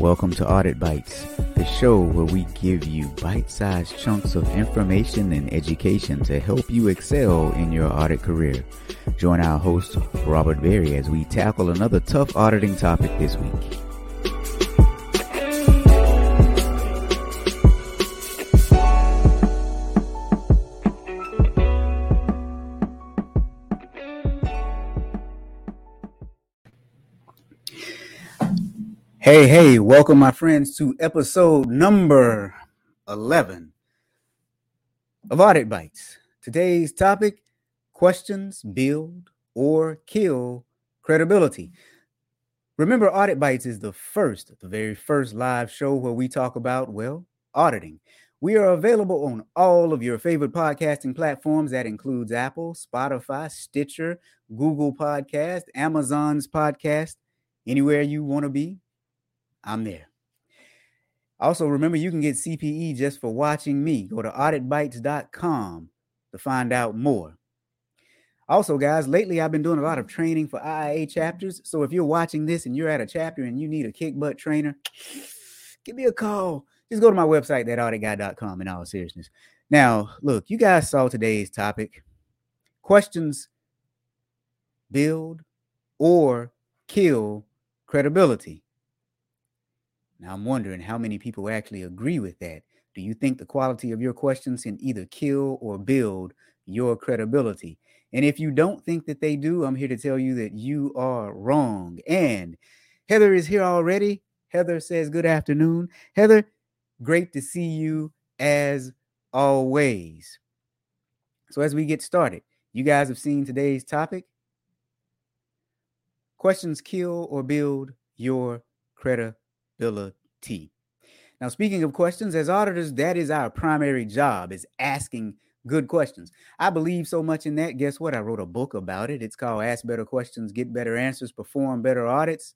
Welcome to Audit Bites, the show where we give you bite sized chunks of information and education to help you excel in your audit career. Join our host, Robert Berry, as we tackle another tough auditing topic this week. Hey, hey, welcome, my friends, to episode number 11 of Audit Bites. Today's topic questions build or kill credibility. Remember, Audit Bites is the first, the very first live show where we talk about, well, auditing. We are available on all of your favorite podcasting platforms. That includes Apple, Spotify, Stitcher, Google Podcast, Amazon's podcast, anywhere you want to be I'm there. Also, remember you can get CPE just for watching me. Go to auditbites.com to find out more. Also, guys, lately I've been doing a lot of training for IIA chapters. So if you're watching this and you're at a chapter and you need a kick butt trainer, give me a call. Just go to my website, thatauditguy.com, in all seriousness. Now, look, you guys saw today's topic questions build or kill credibility. Now, I'm wondering how many people actually agree with that. Do you think the quality of your questions can either kill or build your credibility? And if you don't think that they do, I'm here to tell you that you are wrong. And Heather is here already. Heather says, Good afternoon. Heather, great to see you as always. So, as we get started, you guys have seen today's topic questions kill or build your credibility ability. Now, speaking of questions, as auditors, that is our primary job is asking good questions. I believe so much in that. Guess what? I wrote a book about it. It's called Ask Better Questions, Get Better Answers, Perform Better Audits.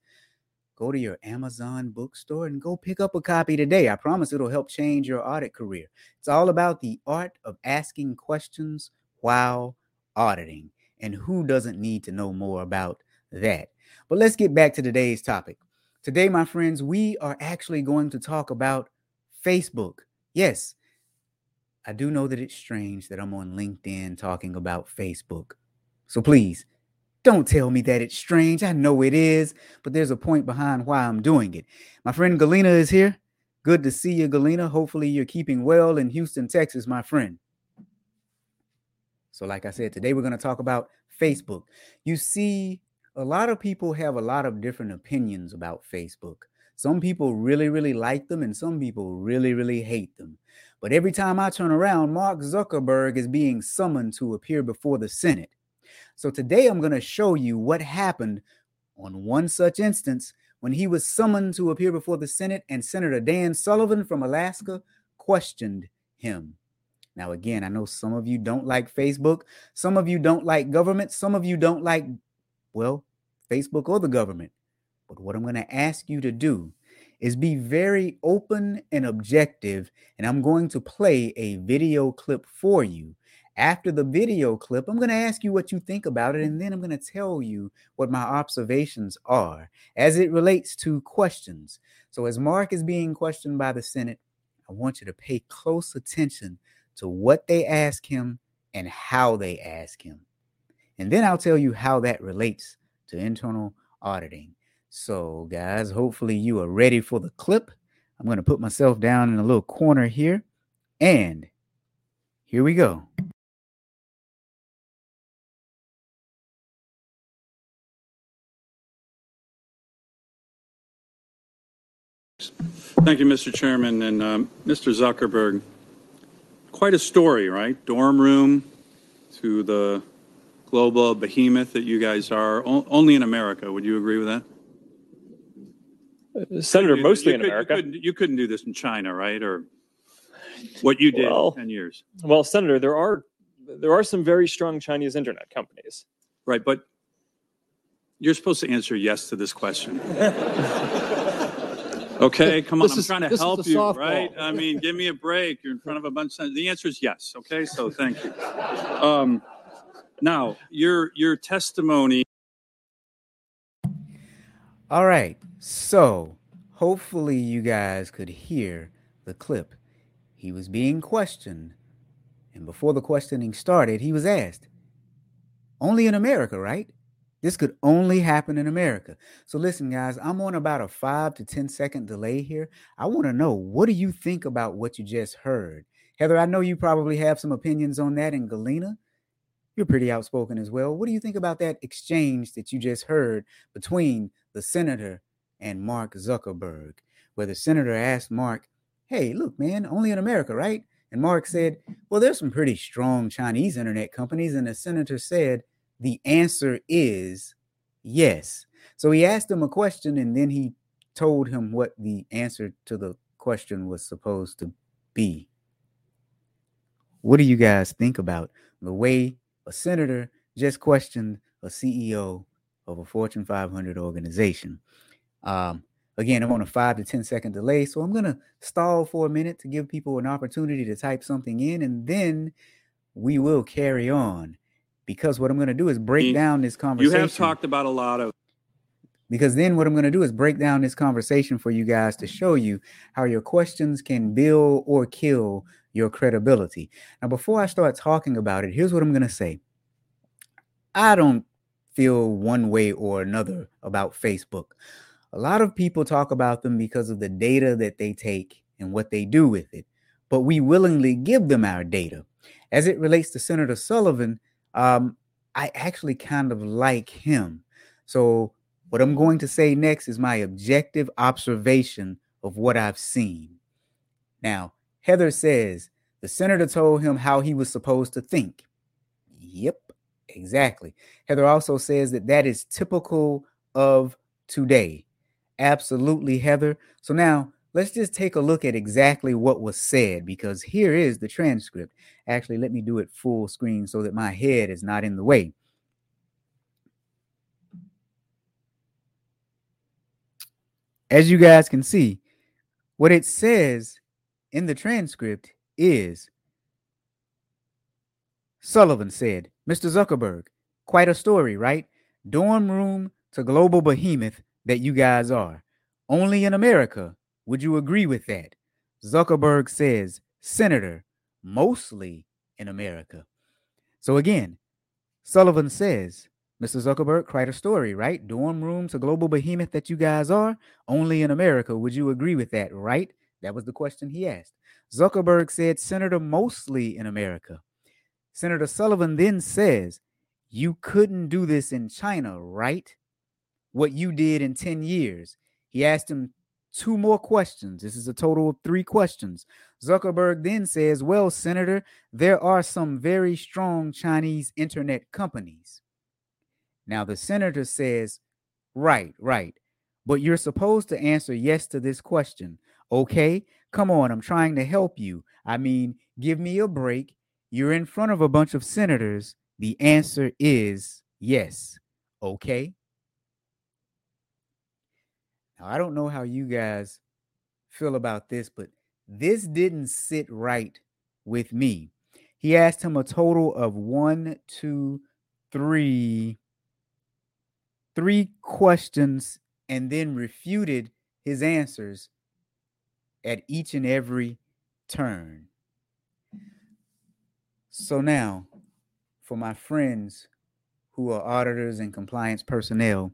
Go to your Amazon bookstore and go pick up a copy today. I promise it'll help change your audit career. It's all about the art of asking questions while auditing. And who doesn't need to know more about that? But let's get back to today's topic. Today, my friends, we are actually going to talk about Facebook. Yes, I do know that it's strange that I'm on LinkedIn talking about Facebook. So please don't tell me that it's strange. I know it is, but there's a point behind why I'm doing it. My friend Galena is here. Good to see you, Galena. Hopefully, you're keeping well in Houston, Texas, my friend. So, like I said, today we're going to talk about Facebook. You see, a lot of people have a lot of different opinions about Facebook. Some people really, really like them, and some people really, really hate them. But every time I turn around, Mark Zuckerberg is being summoned to appear before the Senate. So today I'm going to show you what happened on one such instance when he was summoned to appear before the Senate and Senator Dan Sullivan from Alaska questioned him. Now, again, I know some of you don't like Facebook, some of you don't like government, some of you don't like well, Facebook or the government. But what I'm going to ask you to do is be very open and objective. And I'm going to play a video clip for you. After the video clip, I'm going to ask you what you think about it. And then I'm going to tell you what my observations are as it relates to questions. So, as Mark is being questioned by the Senate, I want you to pay close attention to what they ask him and how they ask him. And then I'll tell you how that relates to internal auditing. So, guys, hopefully you are ready for the clip. I'm going to put myself down in a little corner here. And here we go. Thank you, Mr. Chairman. And um, Mr. Zuckerberg, quite a story, right? Dorm room to the global behemoth that you guys are, only in America. Would you agree with that? Uh, Senator, you, mostly you in could, America. You couldn't, you couldn't, do this in China, right? Or what you did well, in 10 years. Well, Senator, there are there are some very strong Chinese internet companies. Right, but you're supposed to answer yes to this question. okay, come on. This I'm is, trying to help you, softball. right? I mean, give me a break. You're in front of a bunch of the answer is yes. Okay, so thank you. Um, now, your your testimony. All right. So, hopefully you guys could hear the clip. He was being questioned, and before the questioning started, he was asked, Only in America, right? This could only happen in America. So listen, guys, I'm on about a five to ten second delay here. I want to know what do you think about what you just heard? Heather, I know you probably have some opinions on that, and Galena, you're pretty outspoken as well. What do you think about that exchange that you just heard between the senator and Mark Zuckerberg, where the senator asked Mark, Hey, look, man, only in America, right? And Mark mm-hmm. said, Well, there's some pretty strong Chinese internet companies. And the senator said, The answer is yes. So he asked him a question and then he told him what the answer to the question was supposed to be. What do you guys think about the way a senator just questioned a CEO of a Fortune 500 organization? Um, again, I'm on a five to ten second delay, so I'm going to stall for a minute to give people an opportunity to type something in, and then we will carry on. Because what I'm going to do is break down this conversation. You have talked about a lot of because then what I'm going to do is break down this conversation for you guys to show you how your questions can build or kill your credibility. Now, before I start talking about it, here's what I'm going to say I don't feel one way or another about Facebook. A lot of people talk about them because of the data that they take and what they do with it, but we willingly give them our data. As it relates to Senator Sullivan, um, I actually kind of like him. So what I'm going to say next is my objective observation of what I've seen. Now, Heather says the senator told him how he was supposed to think. Yep, exactly. Heather also says that that is typical of today. Absolutely, Heather. So now let's just take a look at exactly what was said because here is the transcript. Actually, let me do it full screen so that my head is not in the way. as you guys can see, what it says in the transcript is Sullivan said, Mr. Zuckerberg, quite a story, right? Dorm room to global behemoth that you guys are. Only in America. Would you agree with that? Zuckerberg says, Senator, mostly in America. So again, Sullivan says, Mr. Zuckerberg, quite a story, right? Dorm room to global behemoth that you guys are, only in America. Would you agree with that, right? That was the question he asked. Zuckerberg said, Senator, mostly in America. Senator Sullivan then says, You couldn't do this in China, right? What you did in 10 years. He asked him two more questions. This is a total of three questions. Zuckerberg then says, Well, Senator, there are some very strong Chinese internet companies. Now, the senator says, Right, right. But you're supposed to answer yes to this question. Okay, come on, I'm trying to help you. I mean, give me a break. You're in front of a bunch of senators. The answer is yes. Okay. Now, I don't know how you guys feel about this, but this didn't sit right with me. He asked him a total of one, two, three, three questions and then refuted his answers at each and every turn. So now, for my friends who are auditors and compliance personnel,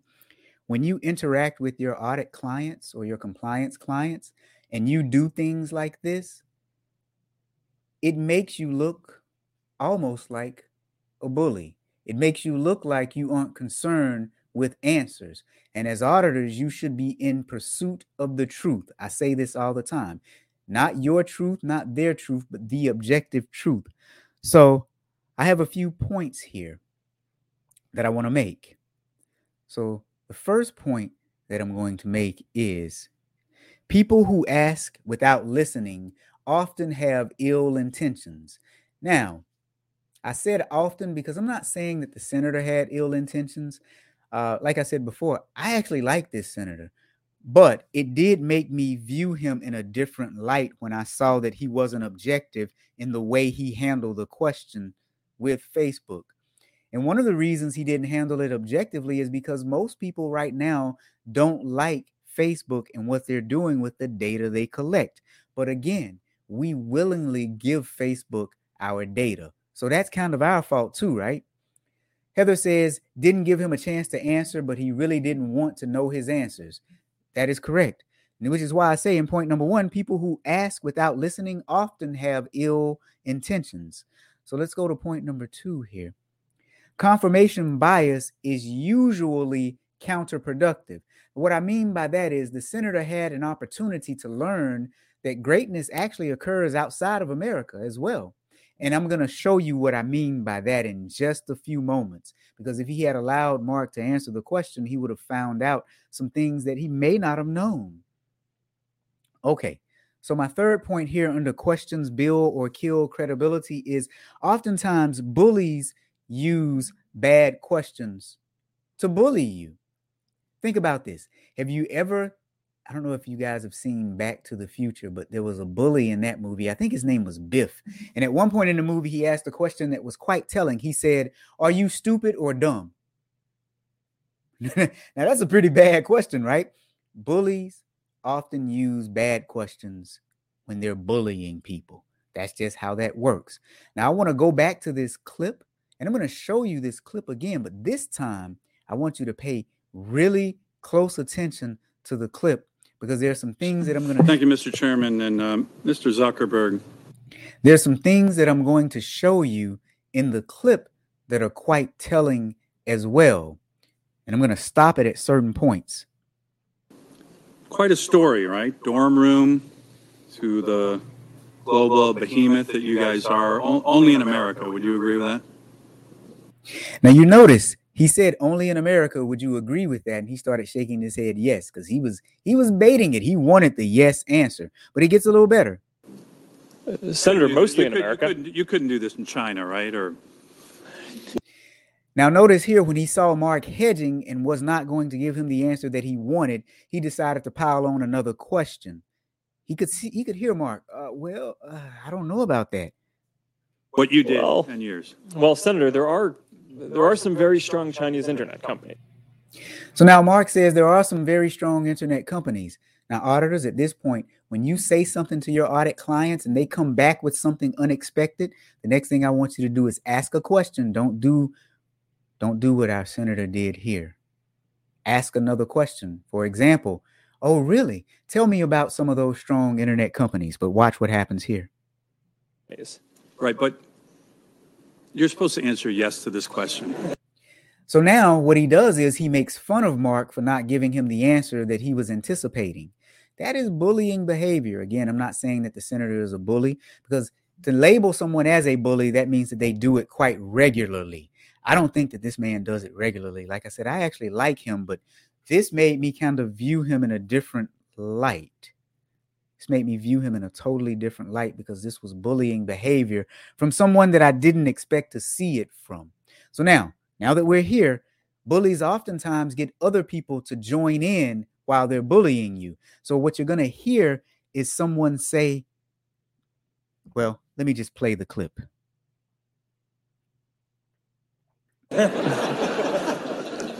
when you interact with your audit clients or your compliance clients and you do things like this, it makes you look almost like a bully. It makes you look like you aren't concerned with answers. And as auditors, you should be in pursuit of the truth. I say this all the time not your truth, not their truth, but the objective truth. So I have a few points here that I want to make. So the first point that I'm going to make is people who ask without listening often have ill intentions. Now, I said often because I'm not saying that the senator had ill intentions uh, like I said before, I actually like this senator, but it did make me view him in a different light when I saw that he wasn't objective in the way he handled the question with Facebook. And one of the reasons he didn't handle it objectively is because most people right now don't like Facebook and what they're doing with the data they collect. But again, we willingly give Facebook our data. So that's kind of our fault too, right? Heather says, didn't give him a chance to answer, but he really didn't want to know his answers. That is correct. Which is why I say in point number one, people who ask without listening often have ill intentions. So let's go to point number two here. Confirmation bias is usually counterproductive. What I mean by that is the senator had an opportunity to learn that greatness actually occurs outside of America as well. And I'm going to show you what I mean by that in just a few moments. Because if he had allowed Mark to answer the question, he would have found out some things that he may not have known. Okay, so my third point here under questions build or kill credibility is oftentimes bullies use bad questions to bully you. Think about this. Have you ever I don't know if you guys have seen Back to the Future, but there was a bully in that movie. I think his name was Biff. Mm-hmm. And at one point in the movie, he asked a question that was quite telling. He said, Are you stupid or dumb? now, that's a pretty bad question, right? Bullies often use bad questions when they're bullying people. That's just how that works. Now, I want to go back to this clip and I'm going to show you this clip again, but this time I want you to pay really close attention to the clip because there are some things that I'm going to. Thank you, Mr. Chairman. And um, Mr. Zuckerberg. There's some things that I'm going to show you in the clip that are quite telling as well. And I'm going to stop it at certain points. Quite a story, right? Dorm room to the global behemoth that you guys are, only in America. Would you agree with that? Now, you notice he said only in america would you agree with that. And he started shaking his head yes because he was he was baiting it. He wanted the yes answer but it gets a little better. Senator mostly you in could, america. you couldn't, you couldn't do this in china right or now notice here when he saw mark hedging and was not going to give him the answer that he wanted he decided to pile on another question. He could see he could hear mark uh, well uh, i don't know about that. What you did well, 10 years. well senator there are there are some very strong Chinese internet companies. So now Mark says there are some very strong internet companies. Now, auditors, at this point, when you say something to your audit clients and they come back with something unexpected, the next thing I want you to do is ask a question. Don't do don't do what our senator did here. Ask another question. For example, oh, really? Tell me about some of those strong internet companies, but watch what happens here. Right, but you're supposed to answer yes to this question. So now what he does is he makes fun of Mark for not giving him the answer that he was anticipating. That is bullying behavior. Again, I'm not saying that the senator is a bully because to label someone as a bully, that means that they do it quite regularly. I don't think that this man does it regularly. Like I said, I actually like him, but this made me kind of view him in a different light. This made me view him in a totally different light because this was bullying behavior from someone that I didn't expect to see it from. So now, now that we're here, bullies oftentimes get other people to join in while they're bullying you. So what you're going to hear is someone say, well, let me just play the clip.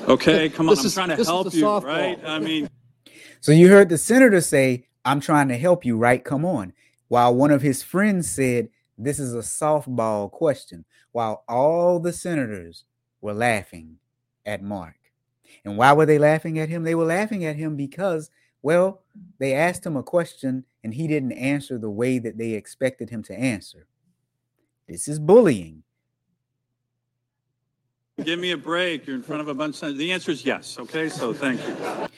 okay, come on. This I'm is, trying to help you, right? I mean, so you heard the senator say, I'm trying to help you, right? Come on. While one of his friends said, This is a softball question, while all the senators were laughing at Mark. And why were they laughing at him? They were laughing at him because, well, they asked him a question and he didn't answer the way that they expected him to answer. This is bullying. Give me a break. You're in front of a bunch of. The answer is yes. Okay, so thank you.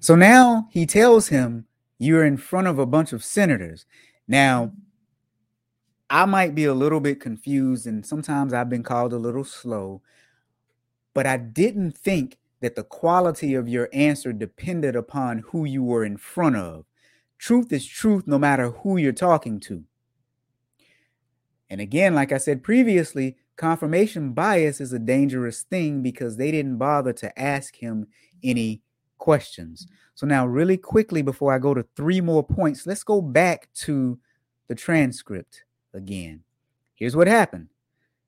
So now he tells him you're in front of a bunch of senators. Now, I might be a little bit confused, and sometimes I've been called a little slow, but I didn't think that the quality of your answer depended upon who you were in front of. Truth is truth no matter who you're talking to. And again, like I said previously, confirmation bias is a dangerous thing because they didn't bother to ask him any questions. So now, really quickly, before I go to three more points, let's go back to the transcript again. Here's what happened.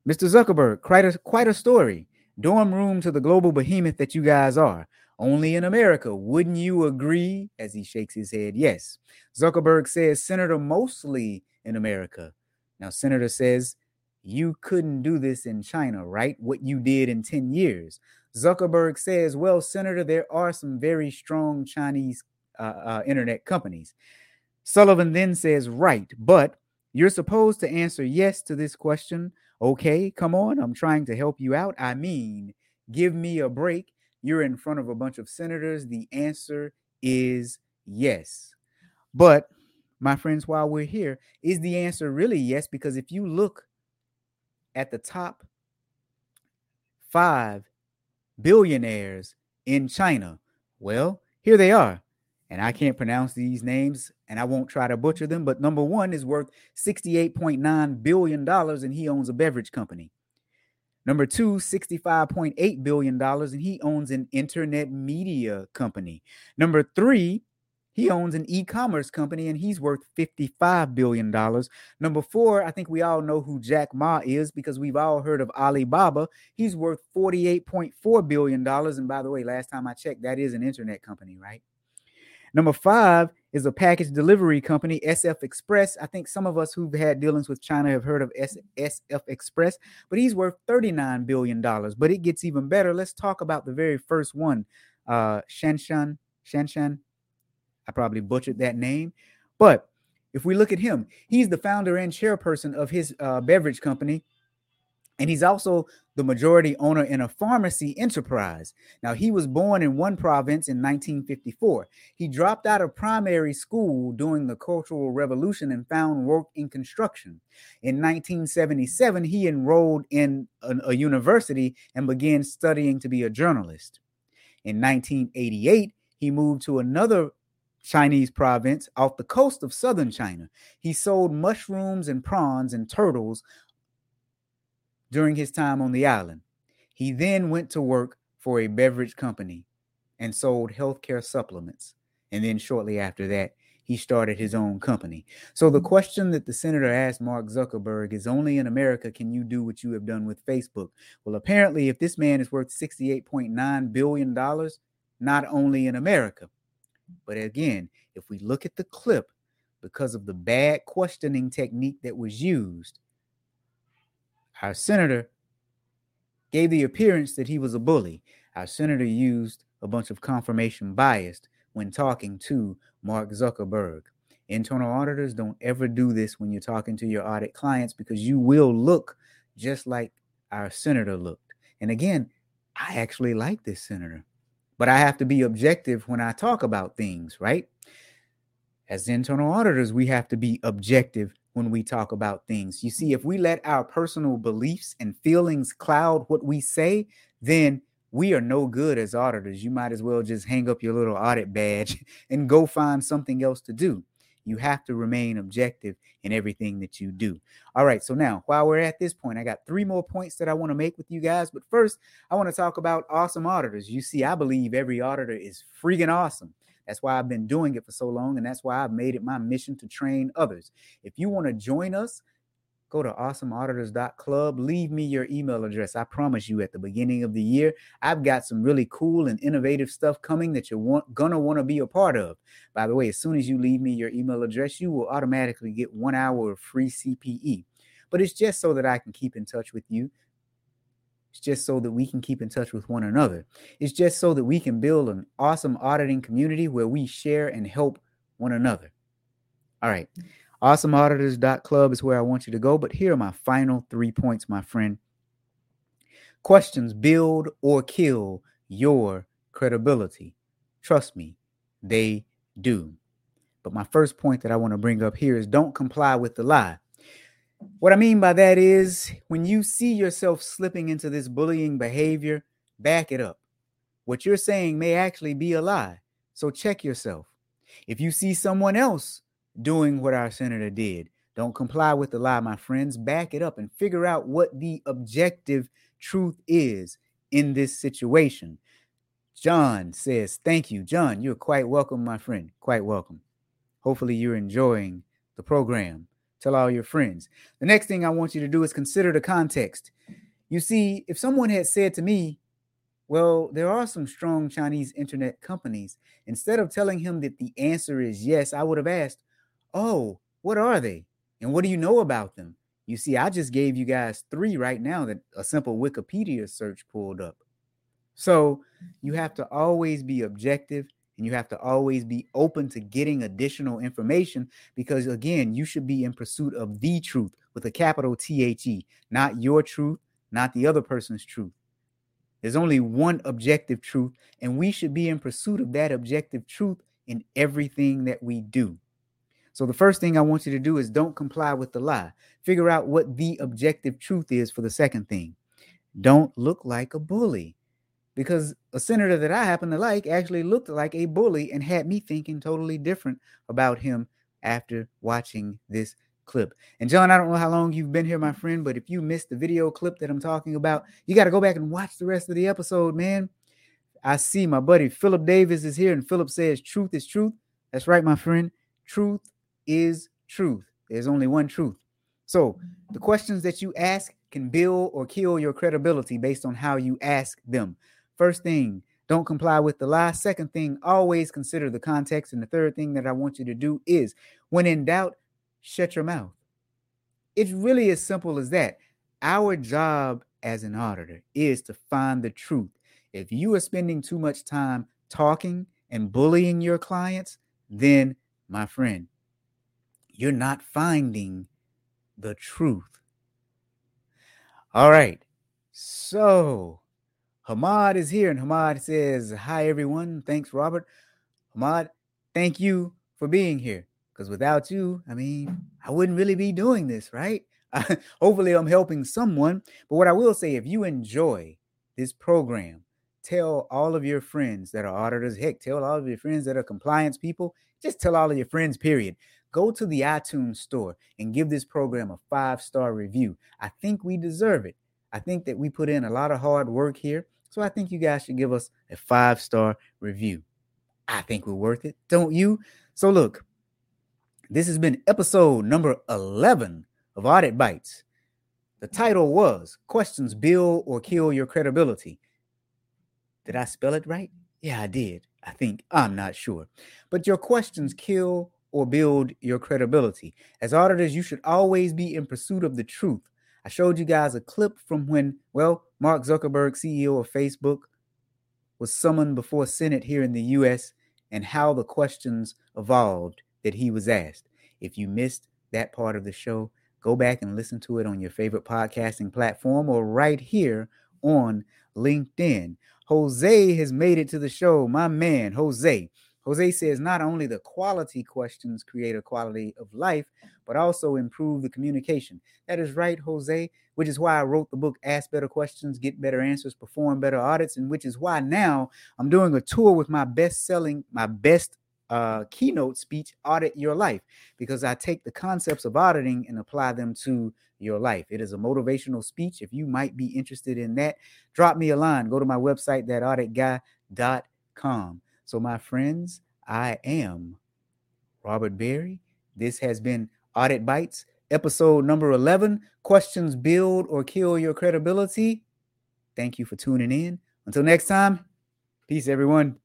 Mr. Zuckerberg, quite a quite a story. Dorm room to the global behemoth that you guys are, Only in America. Wouldn't you agree? As he shakes his head, yes. Zuckerberg says, Senator, mostly in America. Now, Senator says, you couldn't do this in China, right? What you did in 10 years. Zuckerberg says, well, Senator, there are some very strong Chinese uh, uh, internet companies. Sullivan then says, right, but you're supposed to answer yes to this question. Okay, come on, I'm trying to help you out. I mean, give me a break. You're in front of a bunch of senators. The answer is yes. But, my friends, while we're here, is the answer really yes? Because if you look at the top five billionaires in China, well, here they are. And I can't pronounce these names and I won't try to butcher them, but number one is worth $68.9 billion and he owns a beverage company. Number two, $65.8 billion, and he owns an internet media company. Number three, he owns an e-commerce company and he's worth $55 billion. Number four, I think we all know who Jack Ma is because we've all heard of Alibaba. He's worth $48.4 billion. And by the way, last time I checked, that is an internet company, right? Number five is a package delivery company, SF Express. I think some of us who've had dealings with China have heard of SF Express, but he's worth $39 billion. But it gets even better. Let's talk about the very first one, uh, Shanshan. Shanshan. I probably butchered that name. But if we look at him, he's the founder and chairperson of his uh, beverage company, and he's also the majority owner in a pharmacy enterprise. Now, he was born in one province in 1954. He dropped out of primary school during the Cultural Revolution and found work in construction. In 1977, he enrolled in a, a university and began studying to be a journalist. In 1988, he moved to another Chinese province off the coast of southern China. He sold mushrooms and prawns and turtles during his time on the island. He then went to work for a beverage company and sold healthcare supplements. And then shortly after that, he started his own company. So the question that the senator asked Mark Zuckerberg is only in America can you do what you have done with Facebook? Well, apparently, if this man is worth $68.9 billion, not only in America, but again, if we look at the clip, because of the bad questioning technique that was used, our senator gave the appearance that he was a bully. Our senator used a bunch of confirmation bias when talking to Mark Zuckerberg. Internal auditors don't ever do this when you're talking to your audit clients because you will look just like our senator looked. And again, I actually like this senator, but I have to be objective when I talk about things, right? As internal auditors, we have to be objective when we talk about things. You see, if we let our personal beliefs and feelings cloud what we say, then we are no good as auditors. You might as well just hang up your little audit badge and go find something else to do. You have to remain objective in everything that you do. All right. So now, while we're at this point, I got three more points that I want to make with you guys. But first, I want to talk about awesome auditors. You see, I believe every auditor is freaking awesome. That's why I've been doing it for so long. And that's why I've made it my mission to train others. If you want to join us, go to awesomeauditors.club. Leave me your email address. I promise you, at the beginning of the year, I've got some really cool and innovative stuff coming that you're want, gonna want to be a part of. By the way, as soon as you leave me your email address, you will automatically get one hour of free CPE. But it's just so that I can keep in touch with you it's just so that we can keep in touch with one another. It's just so that we can build an awesome auditing community where we share and help one another. All right. Awesomeauditors.club is where I want you to go. But here are my final three points, my friend. Questions build or kill your credibility. Trust me, they do. But my first point that I want to bring up here is don't comply with the lie. What I mean by that is when you see yourself slipping into this bullying behavior, back it up. What you're saying may actually be a lie. So check yourself. If you see someone else doing what our senator did, don't comply with the lie, my friends. Back it up and figure out what the objective truth is in this situation. John says, Thank you. John, you're quite welcome, my friend. Quite welcome. Hopefully, you're enjoying the program. Tell all your friends. The next thing I want you to do is consider the context. You see, if someone had said to me, Well, there are some strong Chinese internet companies. Instead of telling him that the answer is yes, I would have asked, Oh, what are they? And what do you know about them? You see, I just gave you guys three right now that a simple Wikipedia search pulled up. So you mm-hmm. have to always be objective and you have to always be open to getting additional information because, again, you should be in pursuit of the truth with a capital T H E, not your truth, not the other person's truth. There's only one objective truth, and we should be in pursuit of that objective truth in everything that we do. So, the first thing I want you to do is don't comply with the lie. Figure out what the objective truth is for the second thing. Don't look like a bully because a senator that I happen to like actually looked like a bully and had me thinking totally different about him after watching this clip. And John, I don't know how long you've been here, my friend, but if you missed the video clip that I'm talking about, you got to go back and watch the rest of the episode, man. I see my buddy Philip Davis is here, and Philip says, Truth is truth. That's right, my friend. Truth is truth. There's only one truth. So the questions that you ask can build or kill your credibility based on how you ask them. First thing, don't comply with the lie. Second thing, always consider the context. And the third thing that I want you to do is when in doubt, shut your mouth. It's really as simple as that. Our job as an auditor is to find the truth. If you are spending too much time talking and bullying your clients, then, my friend, you're not finding the truth. All right. So, Hamad is here, and Hamad says, Hi, everyone. Thanks, Robert. Hamad, thank you for being here. Because without you, I mean, I wouldn't really be doing this, right? Hopefully, I'm helping someone. But what I will say, if you enjoy this program, tell all of your friends that are auditors. Heck, tell all of your friends that are compliance people. Just tell all of your friends, period. Go to the iTunes store and give this program a five star review. I think we deserve it. I think that we put in a lot of hard work here. So I think you guys should give us a five star review. I think we're worth it, don't you? So, look, this has been episode number 11 of Audit Bites. The title was Questions Build or Kill Your Credibility. Did I spell it right? Yeah, I did. I think. I'm not sure. But your questions kill or build your credibility. As auditors, you should always be in pursuit of the truth. I showed you guys a clip from when, well, Mark Zuckerberg, CEO of Facebook, was summoned before Senate here in the US and how the questions evolved that he was asked. If you missed that part of the show, go back and listen to it on your favorite podcasting platform or right here on LinkedIn. Jose has made it to the show. My man, Jose. Jose says not only the quality questions create a quality of life, but also improve the communication. That is right, Jose, which is why I wrote the book Ask Better Questions, Get Better Answers, Perform Better Audits, and which is why now I'm doing a tour with my best selling, my best uh, keynote speech, Audit Your Life, because I take the concepts of auditing and apply them to your life. It is a motivational speech. If you might be interested in that, drop me a line. Go to my website, thatauditguy.com. So, my friends, I am Robert Berry. This has been Audit Bites, episode number 11 Questions Build or Kill Your Credibility. Thank you for tuning in. Until next time, peace, everyone.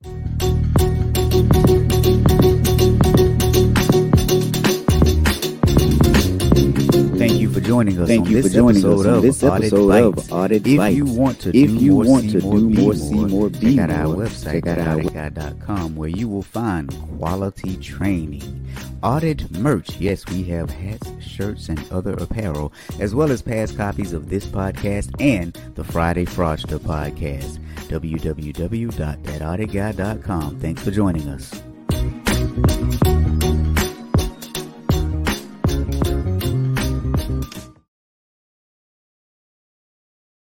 Joining us. Thank on you this for joining us on this episode of Audit If Bites. you want to If do you more, want see to more, do be more, see more, be check out our more, website, check out our auditguy.com, where you will find quality training, audit merch. Yes, we have hats, shirts, and other apparel, as well as past copies of this podcast and the Friday Fraudster podcast. www.thatauditguy.com. Thanks for joining us.